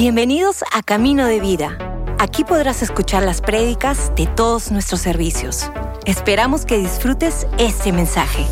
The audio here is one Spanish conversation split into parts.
Bienvenidos a Camino de Vida. Aquí podrás escuchar las prédicas de todos nuestros servicios. Esperamos que disfrutes este mensaje.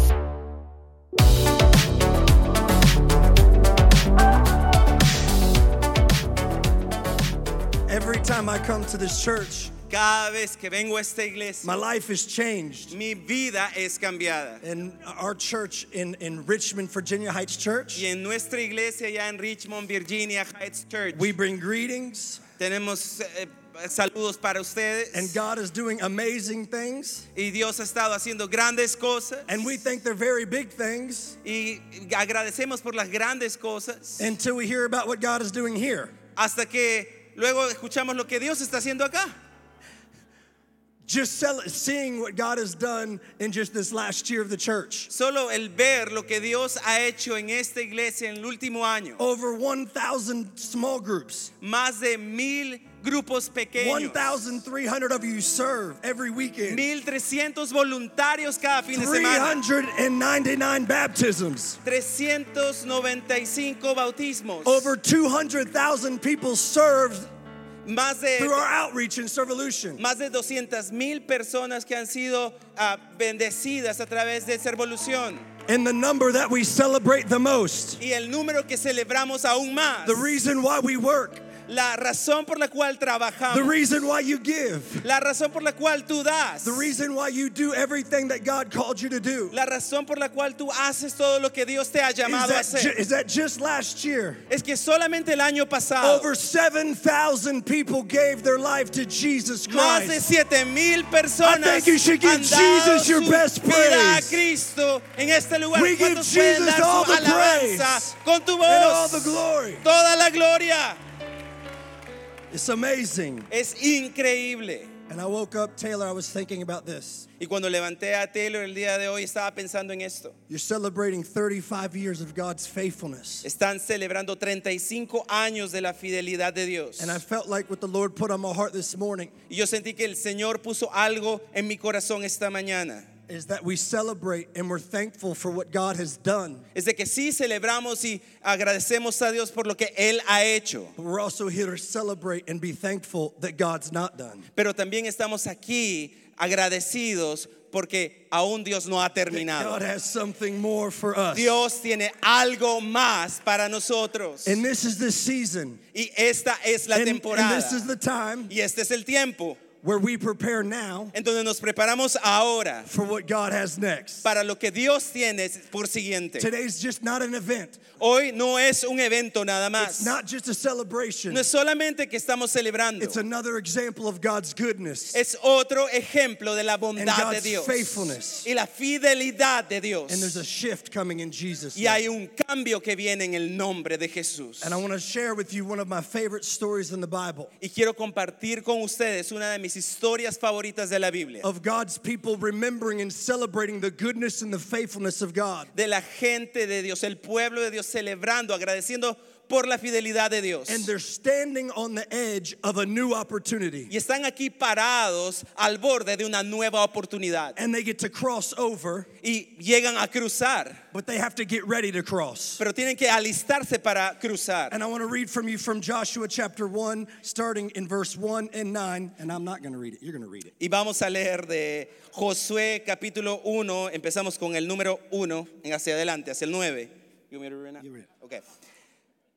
Cada vez que vengo a esta iglesia, my life is changed. mi vida es cambiada. In our church in, in Richmond, Virginia Heights Church, Y en nuestra iglesia allá en Richmond, Virginia Heights Church, we bring greetings, tenemos eh, saludos para ustedes. and God is doing amazing things. y Dios ha estado haciendo grandes cosas. And we think they're very big things y agradecemos por las grandes cosas. until we hear about what God is doing here. hasta que luego escuchamos lo que Dios está haciendo acá. Just sell, seeing what God has done in just this last year of the church. Solo el ver lo que Dios ha hecho en esta iglesia en el último año. Over 1,000 small groups. Más de mil grupos pequeños. 1,300 of you serve every weekend. 1300 voluntarios cada fin de semana. 399 baptisms. 395 bautismos. Over 200,000 people served más de through our outreach and Servolution. más de 200 mil personas que han sido ah, bendecidas a través de Servolución. And the number that we celebrate the most, Y el número que celebramos aún más. the reason why we work, La razón por la cual the trabajamos. reason why you give, La razón por la cual tú das. the reason why you do everything that God called you to do. La razón por la cual tú haces todo lo que Dios te ha Is llamado a hacer. is that just last year? Es que solamente el año pasado Over 7,000 people gave their life to Jesus más de Christ. 7 mil personas I think you should give Jesus your best vida a praise. Cristo en este lugar. We give ¿Cuántos pueden Jesus all the praise con tu And all the voz? glory. Toda la gloria. It's amazing. Es increíble. And I woke up, Taylor, I was thinking about this. Y cuando levanté a Taylor el día de hoy estaba pensando en esto. You're celebrating 35 years of God's faithfulness. Están celebrando 35 años de la fidelidad de Dios. And I felt like what the Lord put on my heart this morning Y yo sentí que el Señor puso algo en mi corazón esta mañana. Is that we celebrate and we're thankful for what God has done. Es de que sí celebramos y agradecemos a Dios por lo que Él ha hecho. But we're also here to celebrate and be thankful that God's not done. Pero también estamos aquí agradecidos porque aún Dios no ha terminado. God has something more for us. Dios tiene algo más para nosotros. And this is the season. Y esta es la And, and this is the time Y este es el tiempo where we prepare now en donde nos preparamos ahora for what God has next. para lo que Dios tiene por siguiente. Today's just not an event. Hoy no es un evento nada más. It's not just a celebration. No es solamente que estamos celebrando. It's another example of God's goodness. Es otro ejemplo de la bondad de God's Dios faithfulness. y la fidelidad de Dios. And there's a shift coming in Jesus. Y hay un cambio que viene en el nombre de Jesús. And I want to share with you one of my favorite stories in the Bible Y quiero compartir con ustedes una de mis historias favoritas de la Biblia. of God's people remembering and celebrating the goodness and the faithfulness of God. De la gente de Dios, el pueblo de Dios celebrando, agradeciendo por la fidelidad de Dios. And they're standing on the edge of a new opportunity. Y están aquí parados al borde de una nueva oportunidad. And they get to cross over, Y llegan a cruzar, but they have to get ready to cross. pero tienen que alistarse para cruzar. And I want to read from you from Joshua chapter 1, starting in verse 1 and 9. And I'm not going to read it, you're going to read it. Y vamos a leer de Josué capítulo 1, empezamos con el número 1 en hacia adelante, hacia el 9. You want me to read it now? You read it. Okay.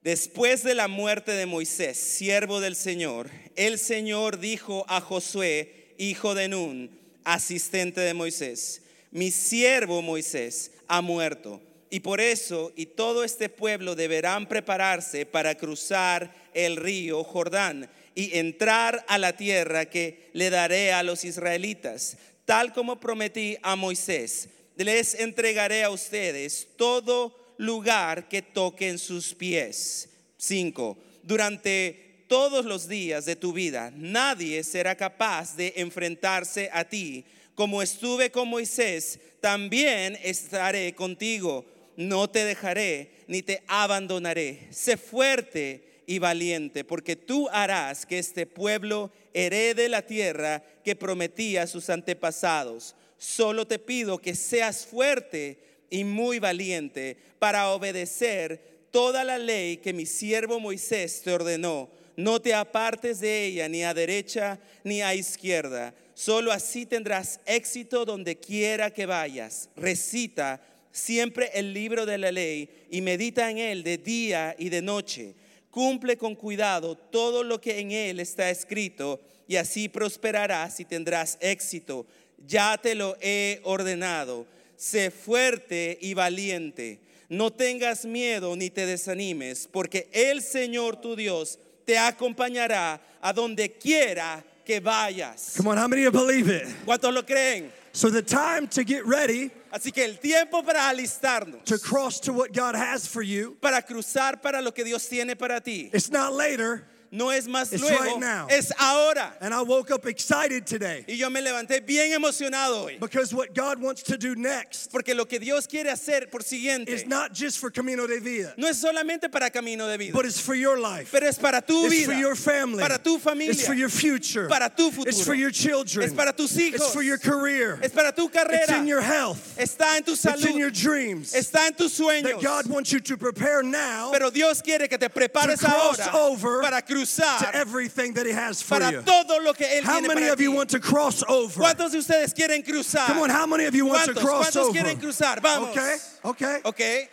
Después de la muerte de Moisés, siervo del Señor, el Señor dijo a Josué, hijo de Nun, asistente de Moisés, mi siervo Moisés ha muerto, y por eso y todo este pueblo deberán prepararse para cruzar el río Jordán y entrar a la tierra que le daré a los israelitas, tal como prometí a Moisés. Les entregaré a ustedes todo lugar que toquen sus pies. 5. Durante todos los días de tu vida, nadie será capaz de enfrentarse a ti. Como estuve con Moisés, también estaré contigo. No te dejaré ni te abandonaré. Sé fuerte y valiente, porque tú harás que este pueblo herede la tierra que prometí a sus antepasados. Solo te pido que seas fuerte y muy valiente para obedecer toda la ley que mi siervo Moisés te ordenó, no te apartes de ella ni a derecha ni a izquierda. Solo así tendrás éxito donde quiera que vayas. Recita siempre el libro de la ley y medita en él de día y de noche. Cumple con cuidado todo lo que en él está escrito y así prosperarás y tendrás éxito. Ya te lo he ordenado. Sé fuerte y valiente. No tengas miedo ni te desanimes, porque el Señor tu Dios te acompañará a donde quiera que vayas. Come on, how many of you believe it? ¿Cuántos lo creen? So the time to get ready Así que el tiempo para alistarnos, to cross to what God has for you, para cruzar para lo que Dios tiene para ti, it's not later. No es más It's luego, right now. es ahora. And I woke up excited today Y yo me levanté bien emocionado hoy, because what God wants to do next porque lo que Dios quiere hacer por siguiente is not just for Camino de Vida, no es solamente para camino de vida, but it's for your life. pero es para tu It's vida, for your family. para tu familia, It's for your future. para tu futuro, It's for your children. es para tus hijos, It's for your career. es para tu carrera, It's in your health. está en tu It's in your dreams. está en tus sueños. That God wants you to prepare now Pero Dios quiere que te prepares to cross ahora over para to cruzar everything that He has for para you. todo lo que Él How tiene many para of you want to cross over? ¿Cuántos de ustedes quieren cruzar? Come on, how many of you want to cross ¿Cuántos over? quieren cruzar? Vamos. Okay, okay. Ok.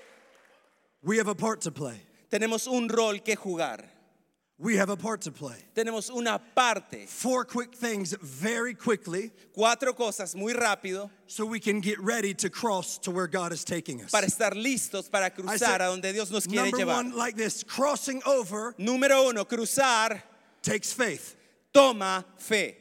We have a part to play. Tenemos un rol que jugar. We have a part to play. Tenemos una parte. Four quick things very quickly Cuatro cosas muy rápido so we can get ready to cross to where God is taking us. para estar listos para cruzar said, a donde Dios nos quiere Number llevar. one, like this crossing over Número uno, cruzar takes faith. toma fe.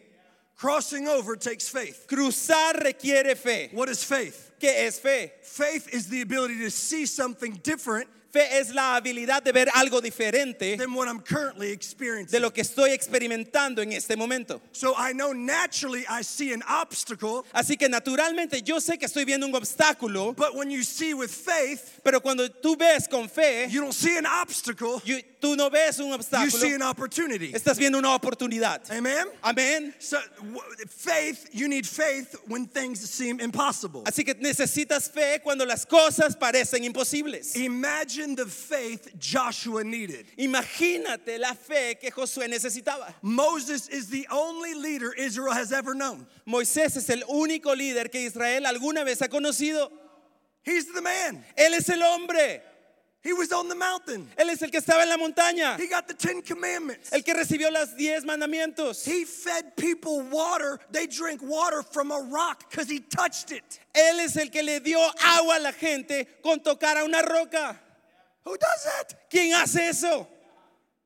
Crossing over takes faith. Cruzar requiere fe. What is faith? ¿Qué es fe? Faith is the ability to see something different Fe es la habilidad de ver algo diferente than what I'm currently de experiencing. lo que estoy experimentando en este momento. So I know naturally I see an obstacle, Así que naturalmente yo sé que estoy viendo un obstáculo, but when you see with faith, pero cuando tú ves con fe, you don't see an obstacle, you- tú no ves un you see an obstáculo, opportunity. estás viendo una oportunidad. Amen? Amén. So, w- faith, you need faith when things seem impossible. Así que necesitas fe cuando las cosas parecen imposibles. Imagine the faith Joshua needed. Imagínate la fe que Josué necesitaba. Moses is the only leader Israel has ever known. Moisés es el único líder que Israel alguna vez ha conocido. He's the man. Él es el hombre. He was on the mountain. Él es el que estaba en la montaña. He got the Ten Commandments. El que recibió las diez mandamientos. He fed people water. They drink water from a rock because he touched it. Él es el que le dio agua a la gente con tocar a una roca. Who does that? ¿Quién hace eso?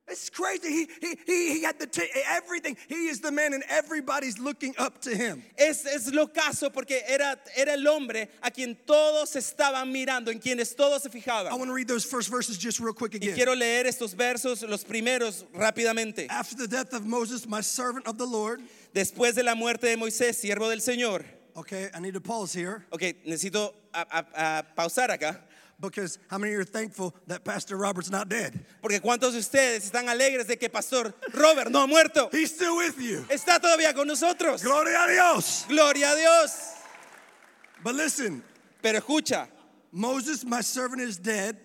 It's crazy. He, he, he, he had the t- everything. He is the man, and everybody's looking up to him. Es, es lo caso porque era, era el hombre a quien todos estaban mirando, en quienes todos se fijaban. I want to read those first verses just real quick Y again. quiero leer estos versos, los primeros, rápidamente. After the death of Moses, my servant of the Lord. Después de la muerte de Moisés, siervo del Señor. Okay, I need to pause here Ok, necesito a- a- a pausar acá. Because how many are thankful that Pastor Robert's not dead? Porque cuántos de ustedes están alegres de que Pastor Robert no ha muerto. He's still with you. Está todavía con nosotros. Gloria a Dios. Gloria a Dios. But listen, Pero escucha, Moses, my servant, is dead.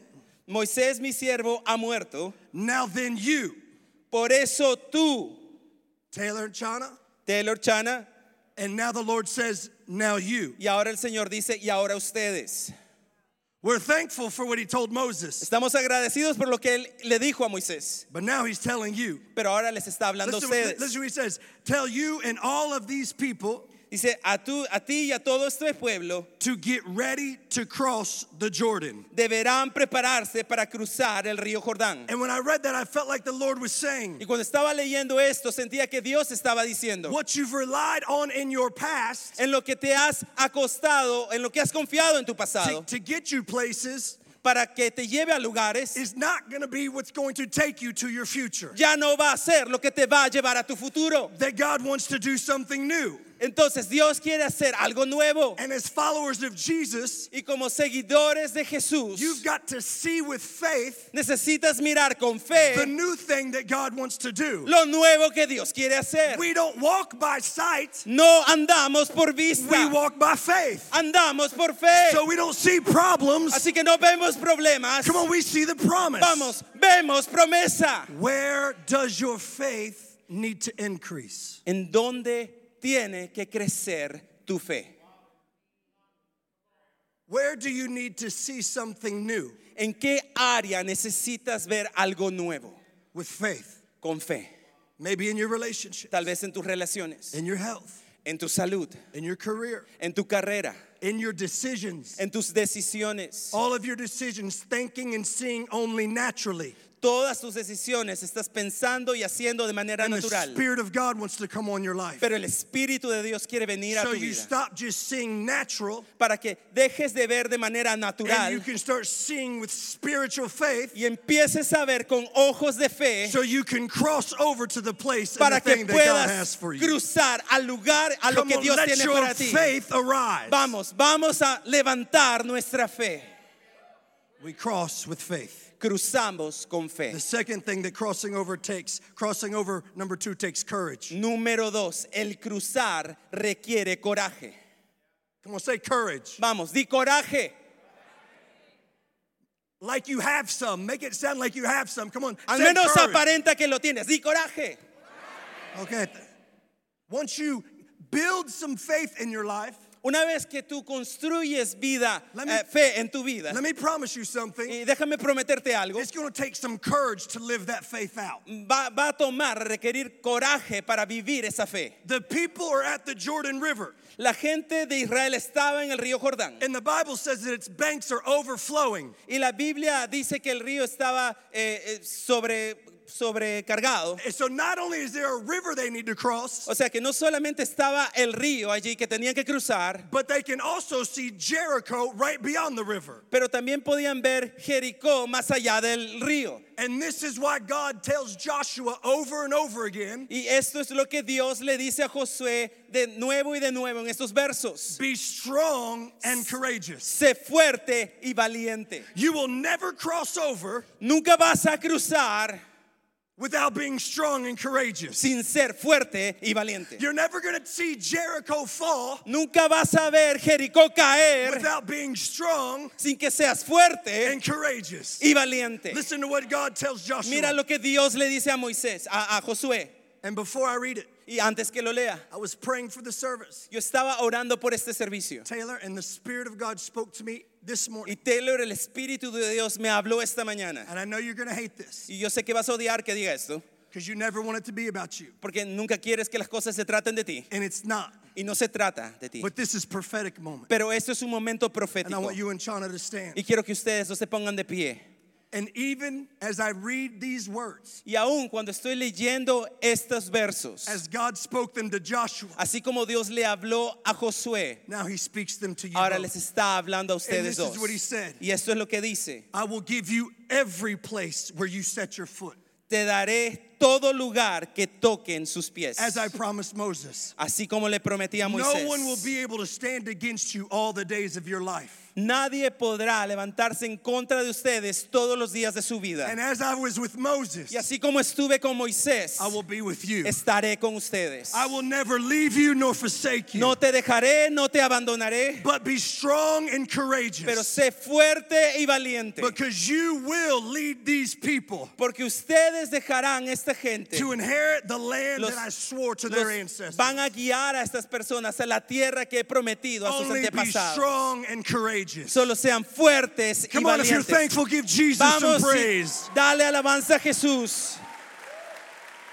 Moisés mi siervo ha muerto. Now then, you, Por eso tú, Taylor and Chana, Taylor Chana, and now the Lord says, now you. y ahora el Señor dice, y ahora ustedes. We're thankful for what he told Moses, Estamos agradecidos por lo que él le dijo a Moisés, but now he's telling you. pero ahora les está hablando Listen, ustedes. listen what he says. Tell you and all of these people Dice, a, tú, a ti y a todo este pueblo to get ready to cross the Jordan. deberán prepararse para cruzar el río Jordán. And when I read that, I felt like the Lord was saying, Y cuando estaba leyendo esto, sentía que Dios estaba diciendo, what you've relied on in your past en lo que te has acostado, en lo que has confiado en tu to, pasado, to get you places para que te lleve a lugares, is not going to be what's going to take you to your future. ya no va a ser lo que te va a llevar a tu futuro. That God wants to do something new. Entonces Dios quiere hacer algo nuevo. And as followers of Jesus, Y como seguidores de Jesús, you've got to see with faith necesitas mirar con fe the new thing that God wants to do. lo nuevo que Dios quiere hacer. We don't walk by sight, No andamos por vista. we walk by faith. andamos por fe. So we don't see problems. Así que no vemos problemas. Come on, we see the promise. Vamos, vemos promesa. Where does your faith need to increase? ¿En dónde tiene que crecer tu fe? Where do you need to see something new ¿En qué área necesitas ver algo nuevo? with faith? Con fe. Maybe in your relationship, Tal vez en tus relaciones, in your health, en tu salud, in your career, en tu carrera, in your decisions. en tus decisiones. All of your decisions, thinking and seeing only naturally. Todas tus decisiones estás pensando y haciendo de manera natural. Spirit of God wants to come on your life. Pero el Espíritu de Dios quiere venir a tu you vida stop just seeing natural para que dejes de ver de manera natural y empieces a ver con ojos de fe para que puedas cruzar al lugar a lo que Dios tiene para ti. Vamos, vamos a levantar nuestra fe. We cross with faith. Cruzamos con fe. The second thing that crossing over takes, crossing over number two takes courage. Número dos, el cruzar requiere coraje. Come on, say courage. Vamos, di coraje. Like you have some. Make it sound like you have some. Come on. Al menos courage. aparenta que lo tienes. Di coraje. Okay. Once you build some faith in your life, Una vez que tú construyes vida, Let me- eh, fe en tu vida, let me promise you something. y déjame prometerte algo, It's going to take some courage to live that faith out. va, va a tomar, requerir coraje para vivir esa fe. The people are at the Jordan River, La gente de Israel estaba en el río Jordán and the Bible says that its banks are overflowing. y la Biblia dice que el río estaba eh, eh, sobre, sobrecargado. So not only is there a river they need to cross, O sea que no solamente estaba el río allí que tenían que cruzar, but they can also see Jericho right beyond the river. pero también podían ver Jericó más allá del río. And this is why God tells Joshua over and over again Y esto es lo que Dios le dice a Josué de nuevo y de nuevo en estos versos. be strong and courageous. Sé fuerte y valiente. You will never cross over Nunca vas a cruzar without being strong and courageous. sin ser fuerte y valiente. You're never going to see Jericho fall Nunca vas a ver Jericó caer without being strong sin que seas fuerte and courageous. y valiente. Listen to what God tells Joshua. Mira lo que Dios le dice a Moisés, a, a Josué. And before I read it, Y antes que lo lea, I was praying for the service. yo estaba orando por este servicio. Taylor, and the Spirit of God spoke to me this Y morning. Taylor, el Espíritu de Dios me habló esta mañana. And I know you're going to hate this Y yo sé que vas a odiar que diga esto, because you never want it to be about you. porque nunca quieres que las cosas se traten de ti. And it's not. Y no se trata de ti. But this is prophetic moment. Pero esto es un momento And I profético. want you and Chana to stand. Y quiero que ustedes no se pongan de pie. And even as I read these words, Y aún cuando estoy leyendo estos versos, as God spoke them to Joshua, así como Dios le habló a Josué, now he speaks them to you. ahora both. les está hablando a ustedes And this dos. is what he said. Y esto es lo que dice. I will give you every place where you set your foot, Te daré todo lugar que toquen sus pies. as I promised Moses. Así como le prometí a Moisés. No one will be able to stand against you all the days of your life. Nadie podrá levantarse en contra de ustedes todos los días de su vida. And as I was with Moses, Y así como estuve con Moisés, I will be with you. estaré con ustedes. I will never leave you nor forsake you. No te dejaré, no te abandonaré, But be strong and pero courageous sé fuerte y valiente. because you will lead these people Porque ustedes dejarán esta gente. to inherit the land Los- that I swore to their ancestors. van a guiar a estas personas a la tierra que he prometido a sus be antepasados. strong and courageous. Solo sean fuertes y Come on, if you're valientes. thankful, give Jesus some Vamos, y praise. dale alabanza a Jesús.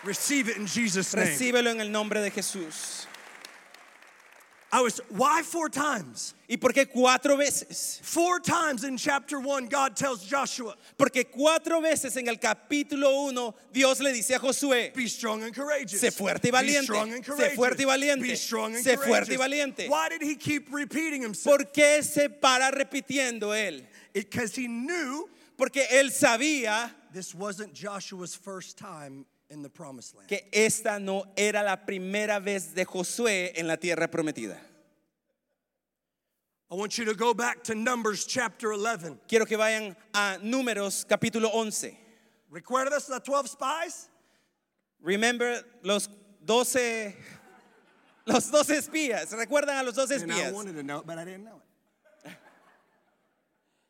Receive it in Jesus' name. Recíbelo en el nombre de Jesús. I was, why four times? ¿Y por qué cuatro veces? Four times in chapter one, God tells Joshua, Porque cuatro veces en el capítulo 1 Dios le dice a Josué, be strong and courageous. Sé fuerte y Be valiente. strong and Sé fuerte y valiente. Be strong and Sé fuerte y valiente. Why did he keep repeating himself? ¿por qué se para repitiendo él? Because he knew Porque él sabía this wasn't Joshua's first time in the promised land. que esta no era la primera vez de Josué en la tierra prometida. I want you to go back to Numbers chapter 11. Quiero que vayan a Números capítulo 11. ¿Recuerdas the 12 spies? Remember los 12 los 12 espías. ¿Recuerdan a los 12 And I espías? wanted to know but I didn't know it.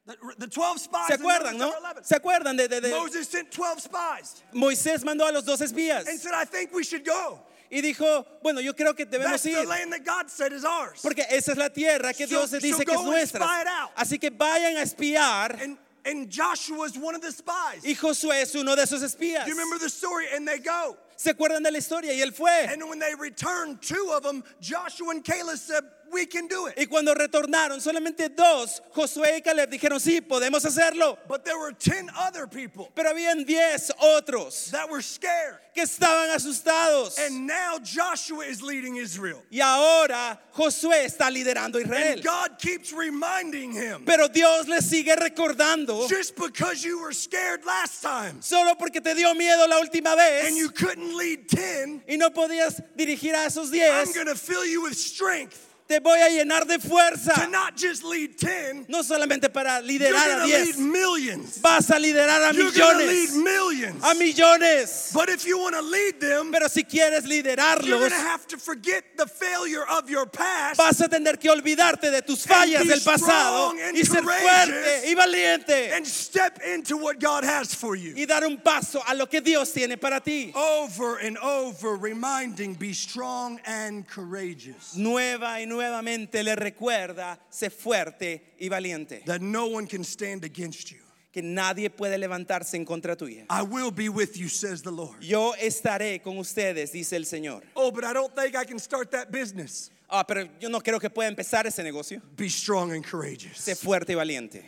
¿Se in Numbers acuerdan, no? ¿Se acuerdan de, de- de- Moses sent 12 spies Moisés mandó a los 12 espías and said, I think we should go. y dijo, bueno, yo creo que debemos the ir land that God said is ours. porque esa es la tierra que Dios dice que es nuestra. spy it out. Así que vayan a espiar And, and Joshua is one of the spies. y Josué es uno de esos espías. Do you remember the story? And they go. ¿Se acuerdan de la historia? Y él fue. And when they returned, two of them, Joshua and Caleb said, We can do it. Y cuando retornaron, solamente dos, Josué y Caleb dijeron, sí, podemos hacerlo. But there were 10 other people Pero habían diez otros that were scared. que estaban asustados. And now Joshua is leading Israel. Y ahora Josué está liderando Israel. And God keeps reminding him Pero Dios le sigue recordando, just because you were scared last time solo porque te dio miedo la última vez and you couldn't lead 10, y no podías dirigir a esos I'm diez, going to fill you with strength te voy a llenar de to fuerza. not just lead 10, No solamente para liderar a going to lead diez, millions. vas a liderar a You're going to lead millones. A millones. But if you to lead them, Pero si quieres liderarlos, to have to forget the failure of your past vas a tener que olvidarte de tus fallas del pasado y ser fuerte y valiente and step into what God has for you. y dar un paso a lo que Dios tiene para ti. Over and over, reminding, be strong and courageous. Nueva y nuevamente le recuerda, sé fuerte y valiente, That no one can stand against you. que nadie puede levantarse en contra tuya. I will be with you, says the Lord. Yo estaré con ustedes, dice el Señor. Oh, but I don't think I can start that business. Ah, pero yo no creo que pueda empezar ese negocio. Be strong and courageous. Sé fuerte y valiente.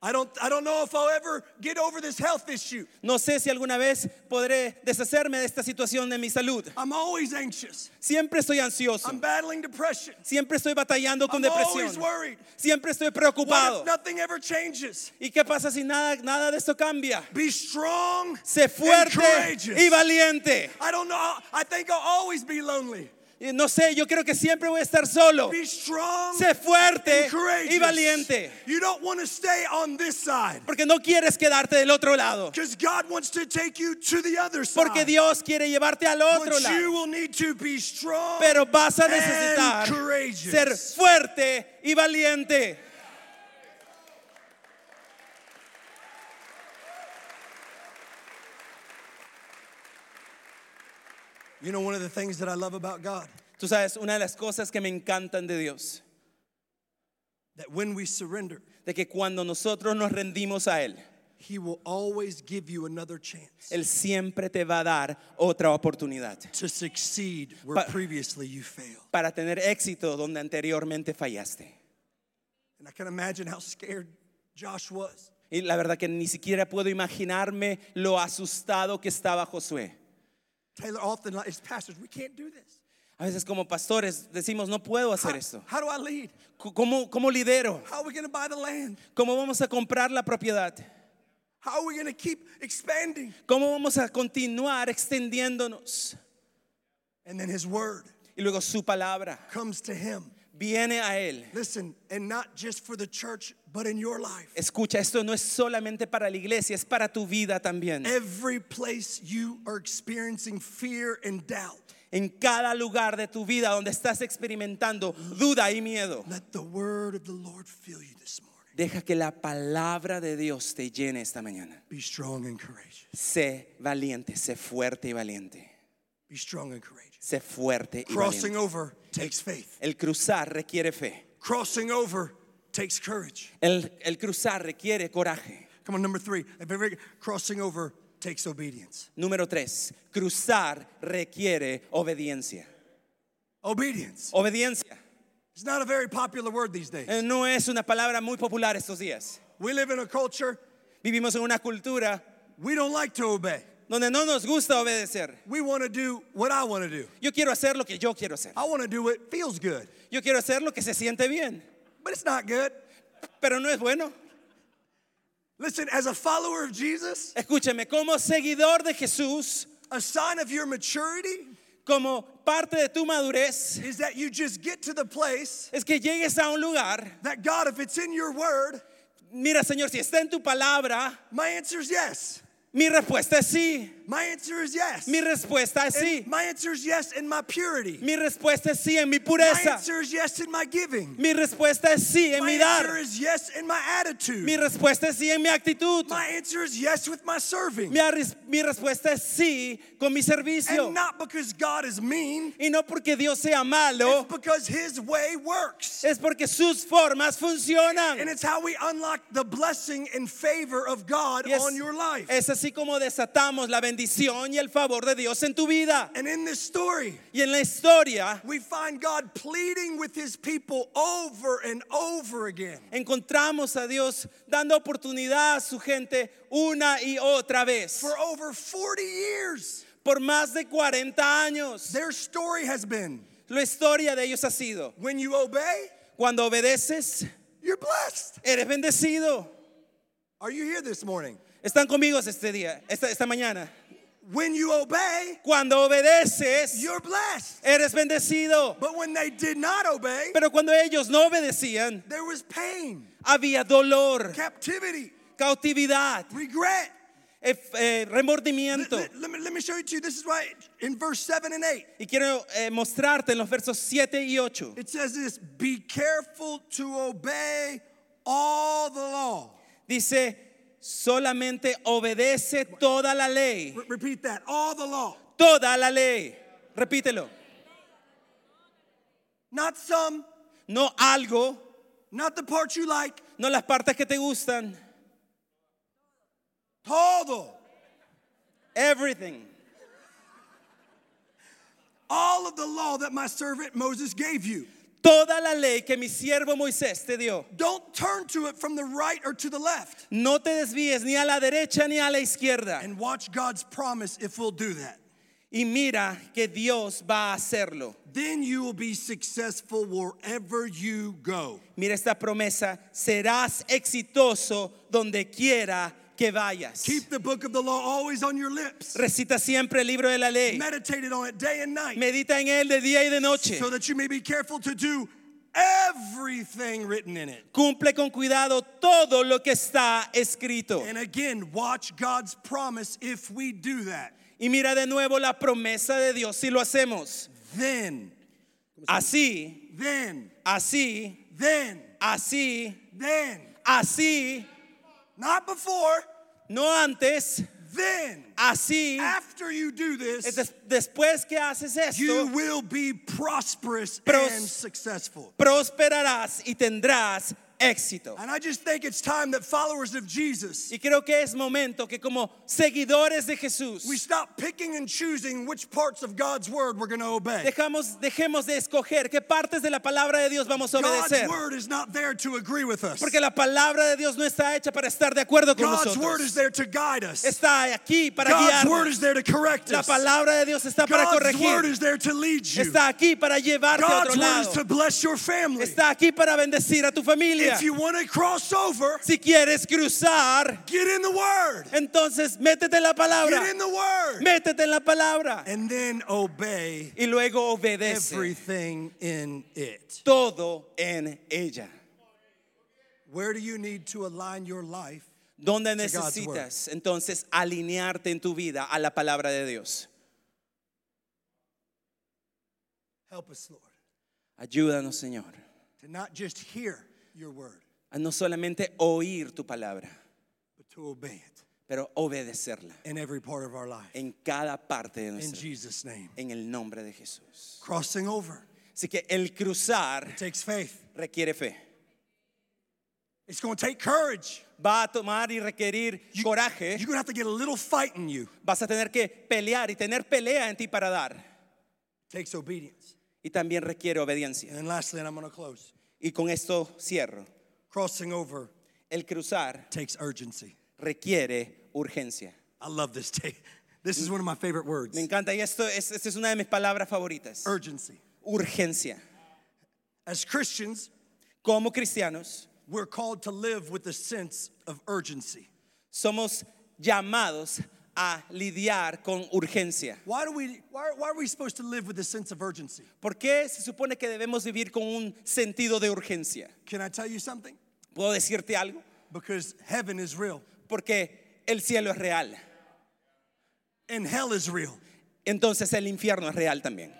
I don't, I don't know if I'll ever get over this health issue. No sé si alguna vez podré deshacerme de esta situación de mi salud. I'm always anxious. Siempre estoy ansioso. I'm battling depression. Siempre estoy batallando con I'm always worried. Siempre estoy What preocupado. if nothing ever changes? ¿Y qué pasa si nada, nada de esto cambia? Be strong Sé and fuerte courageous. y valiente. I don't know. I think I'll always be lonely. No sé, yo creo que siempre voy a estar solo. Sé fuerte y valiente. You don't want to stay on this side Porque no quieres quedarte del otro lado. because God wants to take you to the other side. Porque Dios quiere llevarte al otro lado. will need to be strong Pero vas a necesitar ser fuerte y valiente. You know, one of the things that I love about God, Tú sabes, una de las cosas que me encantan de Dios, that when we surrender, de que cuando nosotros nos rendimos a Él, He will always give you another chance Él siempre te va a dar otra oportunidad to succeed where Pa- previously you failed. para tener éxito donde anteriormente fallaste. And I can imagine how scared Josh was. Y la verdad que ni siquiera puedo imaginarme lo asustado que estaba Josué. Taylor often, as pastors, we can't do this. A veces como pastores decimos, no puedo How, hacer esto. how do I lead? ¿Cómo, cómo lidero? How are we going to buy the land? ¿Cómo vamos a comprar la propiedad? How are we going to keep expanding? ¿Cómo vamos a continuar extendiéndonos? And then his word Y luego su palabra comes to him. Viene a él. Listen, and not just for the church, but in your life. Escucha, esto no es solamente para la iglesia, es para tu vida también. Every place you are experiencing fear and doubt, En cada lugar de tu vida donde estás experimentando duda y miedo, let the word of the Lord fill you this morning. deja que la palabra de Dios te llene esta mañana. Be strong and courageous. Sé valiente, sé fuerte y valiente. Be strong and courageous. Sé fuerte y Crossing valiente. over takes faith. El cruzar requiere fe. Crossing over takes courage. El, el cruzar requiere coraje. Come on, number three. Crossing over takes obedience. Número tres, cruzar requiere obediencia. Obedience. Obediencia It's not a very popular word these days. eh, no es una palabra muy popular estos días. We live in a culture, Vivimos en una cultura we don't like to obey. Donde no nos gusta obedecer. We want to do what I want to do. Yo quiero hacer lo que yo quiero hacer. I want to do what feels good, Yo quiero hacer lo que se siente bien, but it's not good. pero no es bueno. Listen, as a follower of Jesus, Escúcheme, como seguidor de Jesús, A sign of your maturity como parte de tu madurez, is that you just get to the place es que llegues a un lugar. that God, if it's in your word, Mira, Señor, si está en tu palabra, my answer is yes. Mi respuesta es sí. My answer is yes. Mi respuesta es And sí. My answer is yes in my purity. Mi respuesta es sí en mi pureza. My answer is yes in my giving. Mi respuesta es sí en My mi answer is yes in my attitude. Mi respuesta es sí en mi actitud. My answer is yes with my serving. Mi, mi respuesta es sí con mi servicio. And not because God is mean, Y no porque Dios sea malo, it's because His way works. es porque sus formas funcionan. And it's how we unlock the blessing and favor of God on your life. es así como desatamos la bendición y el favor de Dios en tu vida. And in this story, Y en la historia we find God pleading with His people over and over again. encontramos a Dios dando oportunidad a su gente una y otra vez. For over 40 years, Por más de 40 años. their story has been La historia de ellos ha sido, when you obey, cuando obedeces, you're blessed. eres bendecido. Are you here this morning? Están conmigo este día, esta, esta mañana. When you obey, Cuando obedeces, you're blessed. eres bendecido. But when they did not obey, Pero cuando ellos no obedecían, there was pain, había dolor, captivity, cautividad, regret. Let, remordimiento. let- let me, let me show you two. This is why in verse 7 and 8, Y quiero eh, mostrarte en los versos 7 y 8. it says this Be careful to obey all the law. Dice, solamente obedece toda la ley. Re- repeat that all the law. Toda la ley. Repítelo. Not some, No algo, not the part you like, no las partes que te gustan. todo. Everything. All of the law that my servant Moses gave you. Toda la ley que mi siervo Moisés te dio. Don't turn to it from the right or to the left. No te desvíes ni a la derecha ni a la izquierda. And watch God's promise if we'll do that. Y mira que Dios va a hacerlo. Then you will be successful wherever you go. Mira esta promesa. Serás exitoso donde quiera que vayas. Keep the book of the law always on your lips. Recita siempre el libro de la ley. Meditate on it day and night Medita en él de día y de noche. so that you may be careful to do everything written in it. Cumple con cuidado todo lo que está escrito. And again, watch God's promise if we do that. Y mira de nuevo la promesa de Dios si lo hacemos. Then, Así, then, así, then, así, then, así, not before, no antes, then. así. After you do this, des- después que haces esto, you will be prosperous Pros- and successful. prosperarás y tendrás éxito. And I just think it's time that followers of Jesus, Y creo que es momento que como seguidores de Jesús we stop picking and choosing which parts of God's word we're going to obey. dejamos, dejemos de escoger qué partes de la palabra de Dios vamos a obedecer. God's word is not there to agree with us. Porque la palabra de Dios no está hecha para estar de acuerdo con God's word is there to guide us. Está aquí para God's word is there to correct us. La palabra de Dios está para corregir. God's word is there to lead you. Está aquí para llevarte a God's word is lado. to bless your family. Está aquí para bendecir a tu familia. If you want to cross over, Si quieres cruzar, get in the word. entonces métete en la palabra. Get in the word. Métete en la palabra. And then obey Y luego obedece everything in it. todo en ella. Where do you need to align your life? God's necesitas entonces alinearte en tu vida a la palabra de Dios. Help us, Lord, Ayúdanos, Señor, to not just hear your word, a no solamente oír tu palabra, but to obey it pero obedecerla in every part of our life. en cada parte de In nuestra vida. Jesus' name. En el nombre de Jesús. Crossing over Así que el cruzar takes faith. requiere fe. It's going to take courage. Va a tomar y requerir coraje. You're going to have to get a little fight in you. Vas a tener que pelear y tener pelea en ti para dar. takes obedience. Y también requiere obediencia. And then lastly, and I'm going to close. Y con esto cierro. Crossing over El cruzar takes urgency. requiere urgencia. I love this day. This is one of my favorite words. Me encanta y esto es, esta es una de mis palabras favoritas. Urgency. Urgencia. As Christians, Como cristianos we're called to live with a sense of urgency. somos llamados a lidiar con urgencia. Why do we why, why are we supposed to live with a sense of urgency? ¿Por qué se supone que debemos vivir con un sentido de urgencia? Can I tell you something? ¿Puedo decirte algo? Because heaven is real Porque el cielo es real. and hell is real. Entonces el infierno es real también.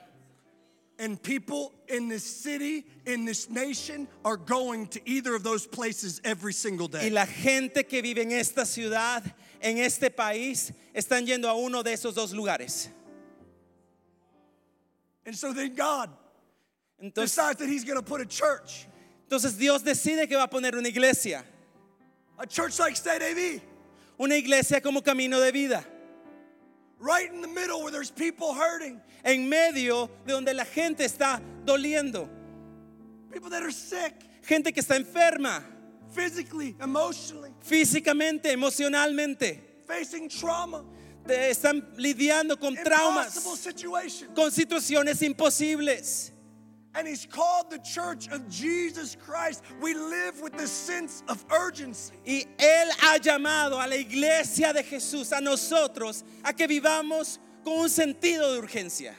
And people in this city, in this nation, are going to either of those places every single Y day. la gente que vive en esta ciudad, en este país, están yendo a uno de esos dos lugares. And so then God Entonces, decides that He's going to put a church, entonces Dios decide que va a poner una iglesia. a church like State AV, Una iglesia como camino de vida. right in the middle where there's people hurting, En medio de donde la gente está doliendo. people that are sick, Gente que está enferma, physically, emotionally, físicamente, emocionalmente. facing trauma, Están lidiando con traumas, situations. con situaciones imposibles. And He's called the church of Jesus Christ. We live with this sense of urgency. Y Él ha llamado a la iglesia de Jesús, a nosotros, a que vivamos con un sentido de urgencia.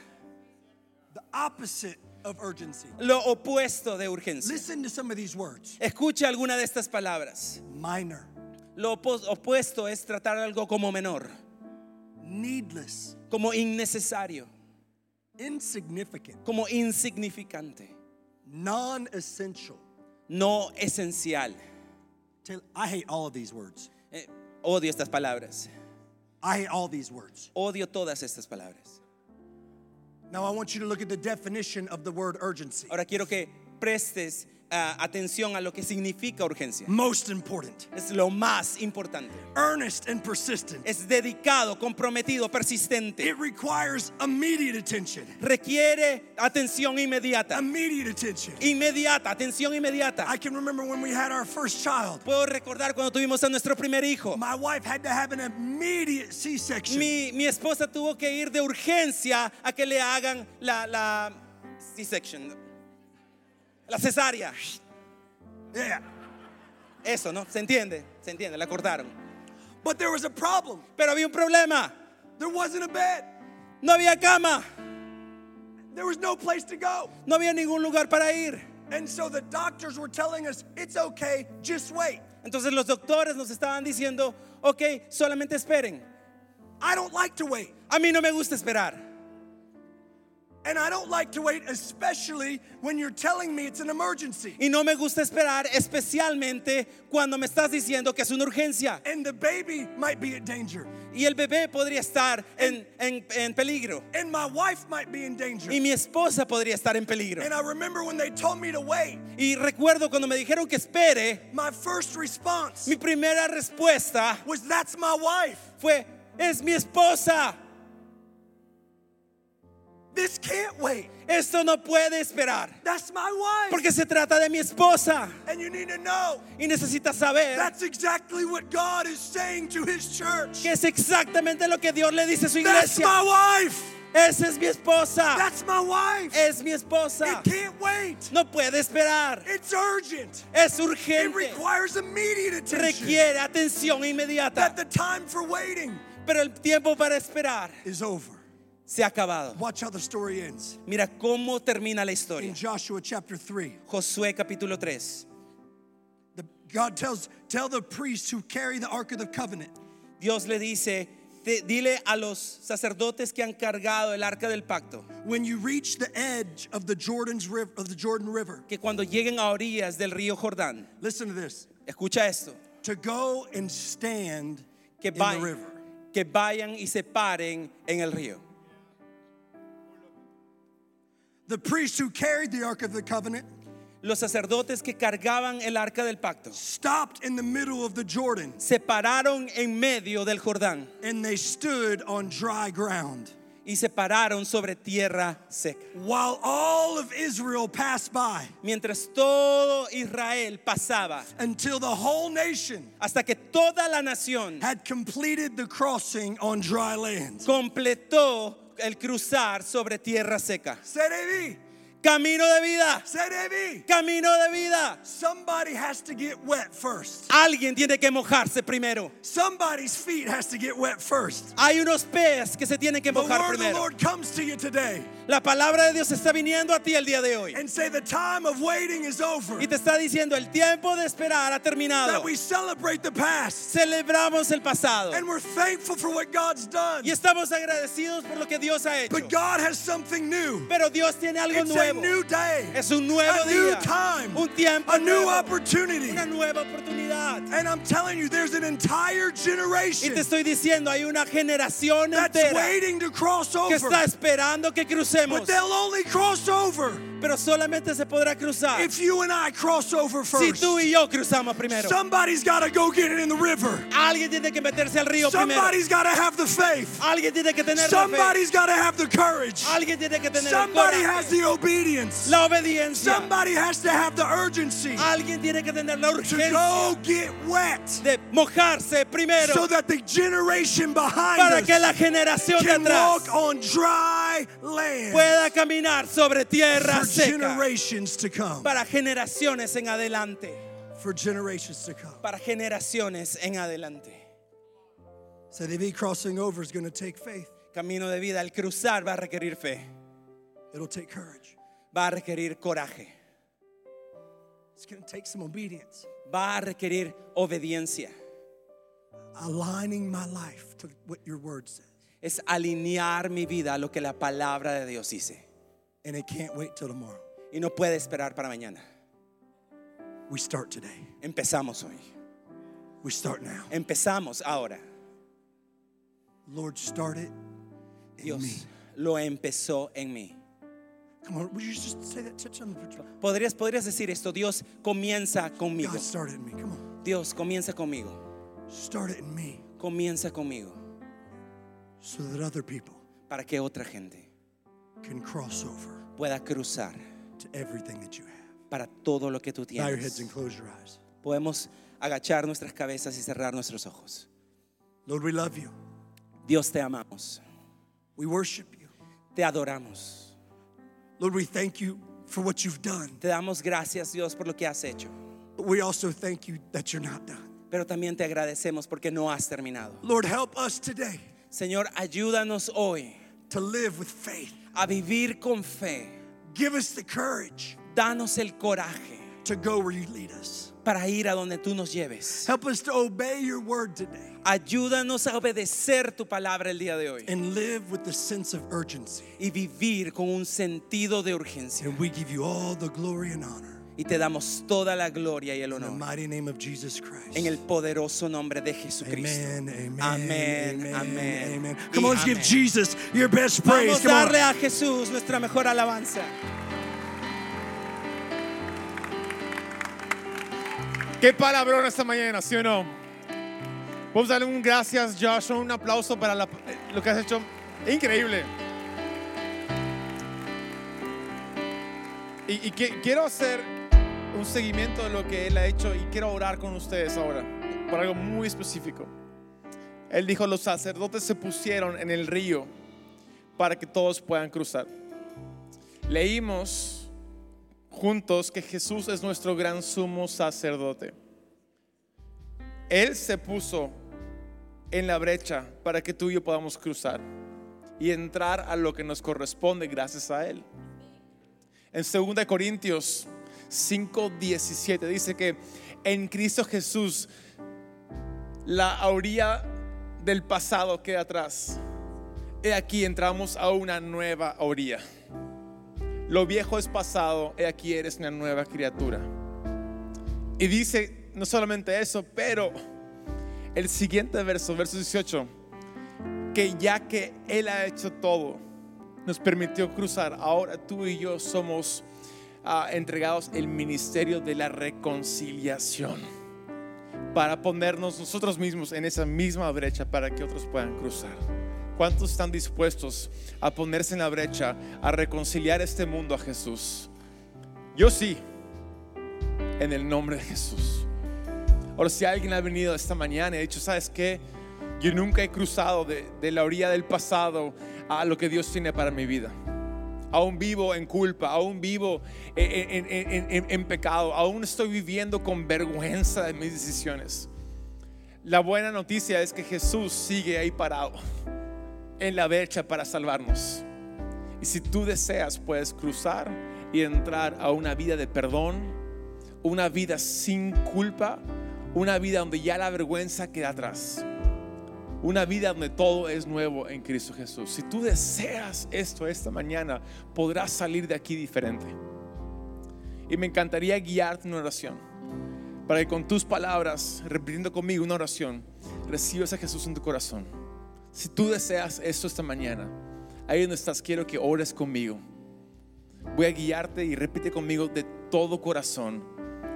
The opposite of urgency. Lo opuesto de urgencia. Listen to some of these words Escuche alguna de estas palabras. minor, Lo opuesto es tratar algo como menor, needless, como innecesario, insignificant, como insignificante, non essential. no esencial. I hate all of these words. Eh, odio estas palabras. I hate all these words. Odio todas estas palabras. Now, I want you to look at the definition of the word urgency. Ahora quiero que prestes ah, atención a lo que significa urgencia. Most important, Es lo más importante. earnest and persistent. Es dedicado, comprometido, persistente. It requires immediate attention. Requiere atención inmediata. Immediate attention. Inmediata, atención inmediata. I can remember when we had our first child. Puedo recordar cuando tuvimos a nuestro primer hijo. My wife had to have an immediate C section. Mi, mi esposa tuvo que ir de urgencia a que le hagan la, la C-section, la cesárea. Yeah. Eso, ¿no? ¿Se entiende? Se entiende, la cortaron. But there was a problem. Pero había un problema. There wasn't a bed, No había cama. there was no place to go. No había ningún lugar para ir. And so the doctors were telling us, it's okay, just wait. Entonces los doctores nos estaban diciendo, ok, solamente esperen. I don't like to wait. A mí no me gusta esperar. Y no me gusta esperar, especialmente cuando me estás diciendo que es una urgencia. And the baby might be at danger. Y el bebé podría estar en, en- en peligro. And my wife might be in danger. Y mi esposa podría estar en peligro. And I remember when they told me to wait, Y recuerdo cuando me dijeron que espere, my first response mi primera respuesta was, That's my wife. fue, es mi esposa. This can't wait. Esto no puede esperar. That's my wife. Porque se trata de mi esposa. And you need to know Y necesitas saber that's exactly what God is saying to his church. que es exactamente lo que Dios le dice a su That's iglesia. my wife. Esa es mi esposa. That's my wife. Es mi esposa. It can't wait. No puede esperar. It's urgent. Es It urgente. requires immediate attention. Requiere atención inmediata. That the time for waiting Pero el tiempo para esperar is over. Se ha acabado. Watch how the story ends. Mira cómo termina la historia. In. Joshua chapter 3, Josué capítulo 3. the, God tells tell the priests who carry the ark of the covenant Dios le dice, "Te- dile a los sacerdotes que han cargado el arca del pacto when you reach the edge of the Jordan's river of the Jordan River. que cuando lleguen a orillas del río Jordán, Listen to this. escucha esto, To go and stand que, in the vayan, river. que vayan y se paren en el río. The priests who carried the ark of the covenant Los sacerdotes que cargaban el arca del pacto stopped in the middle of the Jordan se pararon en medio del Jordán and they stood on dry ground y se pararon sobre tierra seca. while all of Israel passed by Mientras todo Israel pasaba, until the whole nation hasta que toda la nación had completed the crossing on dry land. completó el cruzar sobre tierra seca. Serevi, Camino de vida. It, Camino de vida. Somebody has to get wet first. Alguien tiene que mojarse primero. Somebody's feet has to get wet first. Hay unos pies que se tienen que The mojar word of the primero. Lord comes to you today La palabra de Dios está viniendo a ti el día de hoy. and say the time of waiting is over. Y te está diciendo, el tiempo de esperar ha terminado. That we celebrate the past Celebramos el pasado. and we're thankful for what God's done. Y estamos agradecidos por lo que Dios ha hecho. But God has something new. Pero Dios tiene algo It's a nuevo. new day, Es un nuevo a new día. time, Un tiempo a new nuevo. opportunity. Una nueva oportunidad. And I'm telling you, there's an entire Y generation te estoy diciendo, hay una generación that's entera waiting to cross que over. está esperando que crucemos. But they'll only cross over Pero solamente se podrá cruzar if you and I cross over si first. tú y yo cruzamos primero. Somebody's got to go get it in the river. Alguien tiene que meterse al río primero. Somebody's got to have the faith. Alguien tiene que tener la fe. Somebody's got to have the courage. Alguien tiene que tener el Somebody coraje, has the obedience. la obediencia. Somebody has to have the urgency Alguien tiene que tener la to urgencia go get wet de mojarse primero so that the generation behind para que la generación de can atrás walk on dry land pueda caminar sobre tierra seca generations to come. para generaciones en adelante. For generations to come. Para generaciones en adelante. So the crossing over is going to take faith. Camino de vida, el cruzar va a requerir fe, It'll take courage. va a requerir coraje, It's going to take some obedience. va a requerir obediencia. Aligning my life to what your word says. Es alinear mi vida a lo que la palabra de Dios dice. And it can't wait till tomorrow. Y no puede esperar para mañana. We start today. Empezamos hoy. We start now. Empezamos ahora. Lord, start it in me. Dios lo empezó en mí. Come on, would you just say that? Touch on the Podrías, podrías decir esto, Dios comienza conmigo. God, start it in me. Come on. Dios comienza conmigo. Start it in me Comienza conmigo so that other people para que otra gente can cross over pueda cruzar to everything that you have. para todo lo que tú Bow your heads tienes. and close your eyes. Podemos agachar nuestras cabezas y cerrar nuestros ojos. Lord, we love you. Dios te amamos, We worship you. te adoramos. Lord, we thank you for what you've done. Te damos gracias, Dios, por lo que has hecho. But we also thank you that you're not done. Pero también te agradecemos porque no has terminado. Lord, help us today Señor, ayúdanos hoy to live with faith. A vivir con fe. Give us the courage Danos el coraje to go where you lead us. para ir a donde tú nos lleves. Help us to obey your word today Ayúdanos a obedecer tu palabra el día de hoy and live with the sense of urgency. y vivir con un sentido de urgencia. And we give you all the glory and honor. Y te damos toda la gloria y el honor en el poderoso nombre de Jesucristo. Amén, amén, amen. y Come on, let's give amén. Jesus your best praise. Vamos a darle a Jesús nuestra mejor alabanza. Qué palabrón esta mañana, ¿sí o no? Vamos a darle un gracias, Joshua, un aplauso para la- lo que has hecho. Increíble. Y, y que- quiero hacer un seguimiento de lo que él ha hecho y quiero orar con ustedes ahora por algo muy específico. Él dijo, los sacerdotes se pusieron en el río para que todos puedan cruzar. Leímos juntos que Jesús es nuestro gran sumo sacerdote. Él se puso en la brecha para que tú y yo podamos cruzar y entrar a lo que nos corresponde gracias a Él. En 2 Corintios 5:17 dice que en Cristo Jesús la orilla del pasado queda atrás. He aquí entramos a una nueva orilla. Lo viejo es pasado, he aquí eres una nueva criatura. Y dice no solamente eso, pero el siguiente verso, verso 18, que ya que Él ha hecho todo, nos permitió cruzar, ahora tú y yo somos ah, entregados el ministerio de la reconciliación para ponernos nosotros mismos en esa misma brecha para que otros puedan cruzar. ¿Cuántos están dispuestos a ponerse en la brecha, a reconciliar este mundo a Jesús? Yo sí, en el nombre de Jesús. Ahora, si alguien ha venido esta mañana y ha dicho, ¿sabes qué? Yo nunca he cruzado de la orilla del pasado a lo que Dios tiene para mi vida. Aún vivo en culpa, aún vivo en, pecado, aún estoy viviendo con vergüenza de mis decisiones. La buena noticia es que Jesús sigue ahí parado en la brecha para salvarnos. Y si tú deseas, puedes cruzar y entrar a una vida de perdón, una vida sin culpa, una vida donde ya la vergüenza queda atrás. Una vida donde todo es nuevo en Cristo Jesús. Si tú deseas esto esta mañana, podrás salir de aquí diferente. Y me encantaría guiarte en una oración. Para que con tus palabras, repitiendo conmigo una oración, recibas a Jesús en tu corazón. Si tú deseas esto esta mañana, ahí donde estás, quiero que ores conmigo. Voy a guiarte y repite conmigo de todo corazón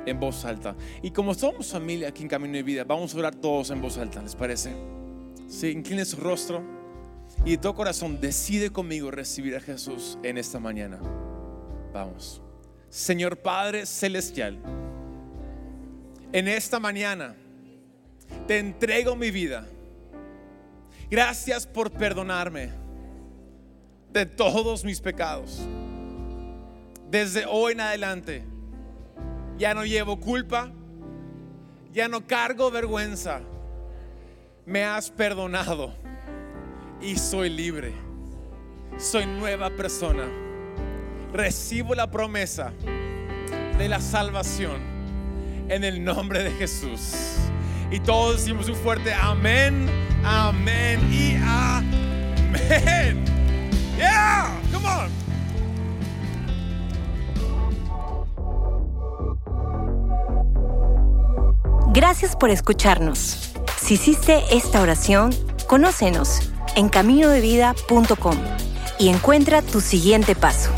en voz alta. Y como somos familia aquí en Camino de Vida, vamos a orar todos en voz alta, ¿les parece? Sí, incline su rostro y de todo corazón decide conmigo recibir a Jesús en esta mañana. Vamos. Señor Padre Celestial, en esta mañana te entrego mi vida. Gracias por perdonarme de todos mis pecados. Desde hoy en adelante ya no llevo culpa, ya no cargo vergüenza. Me has perdonado y soy libre. Soy nueva persona. Recibo la promesa de la salvación en el nombre de Jesús. Y todos decimos un fuerte amén, amén y amén. Yeah, come on. Gracias por escucharnos. Si hiciste esta oración, conócenos en caminodevida.com y encuentra tu siguiente paso.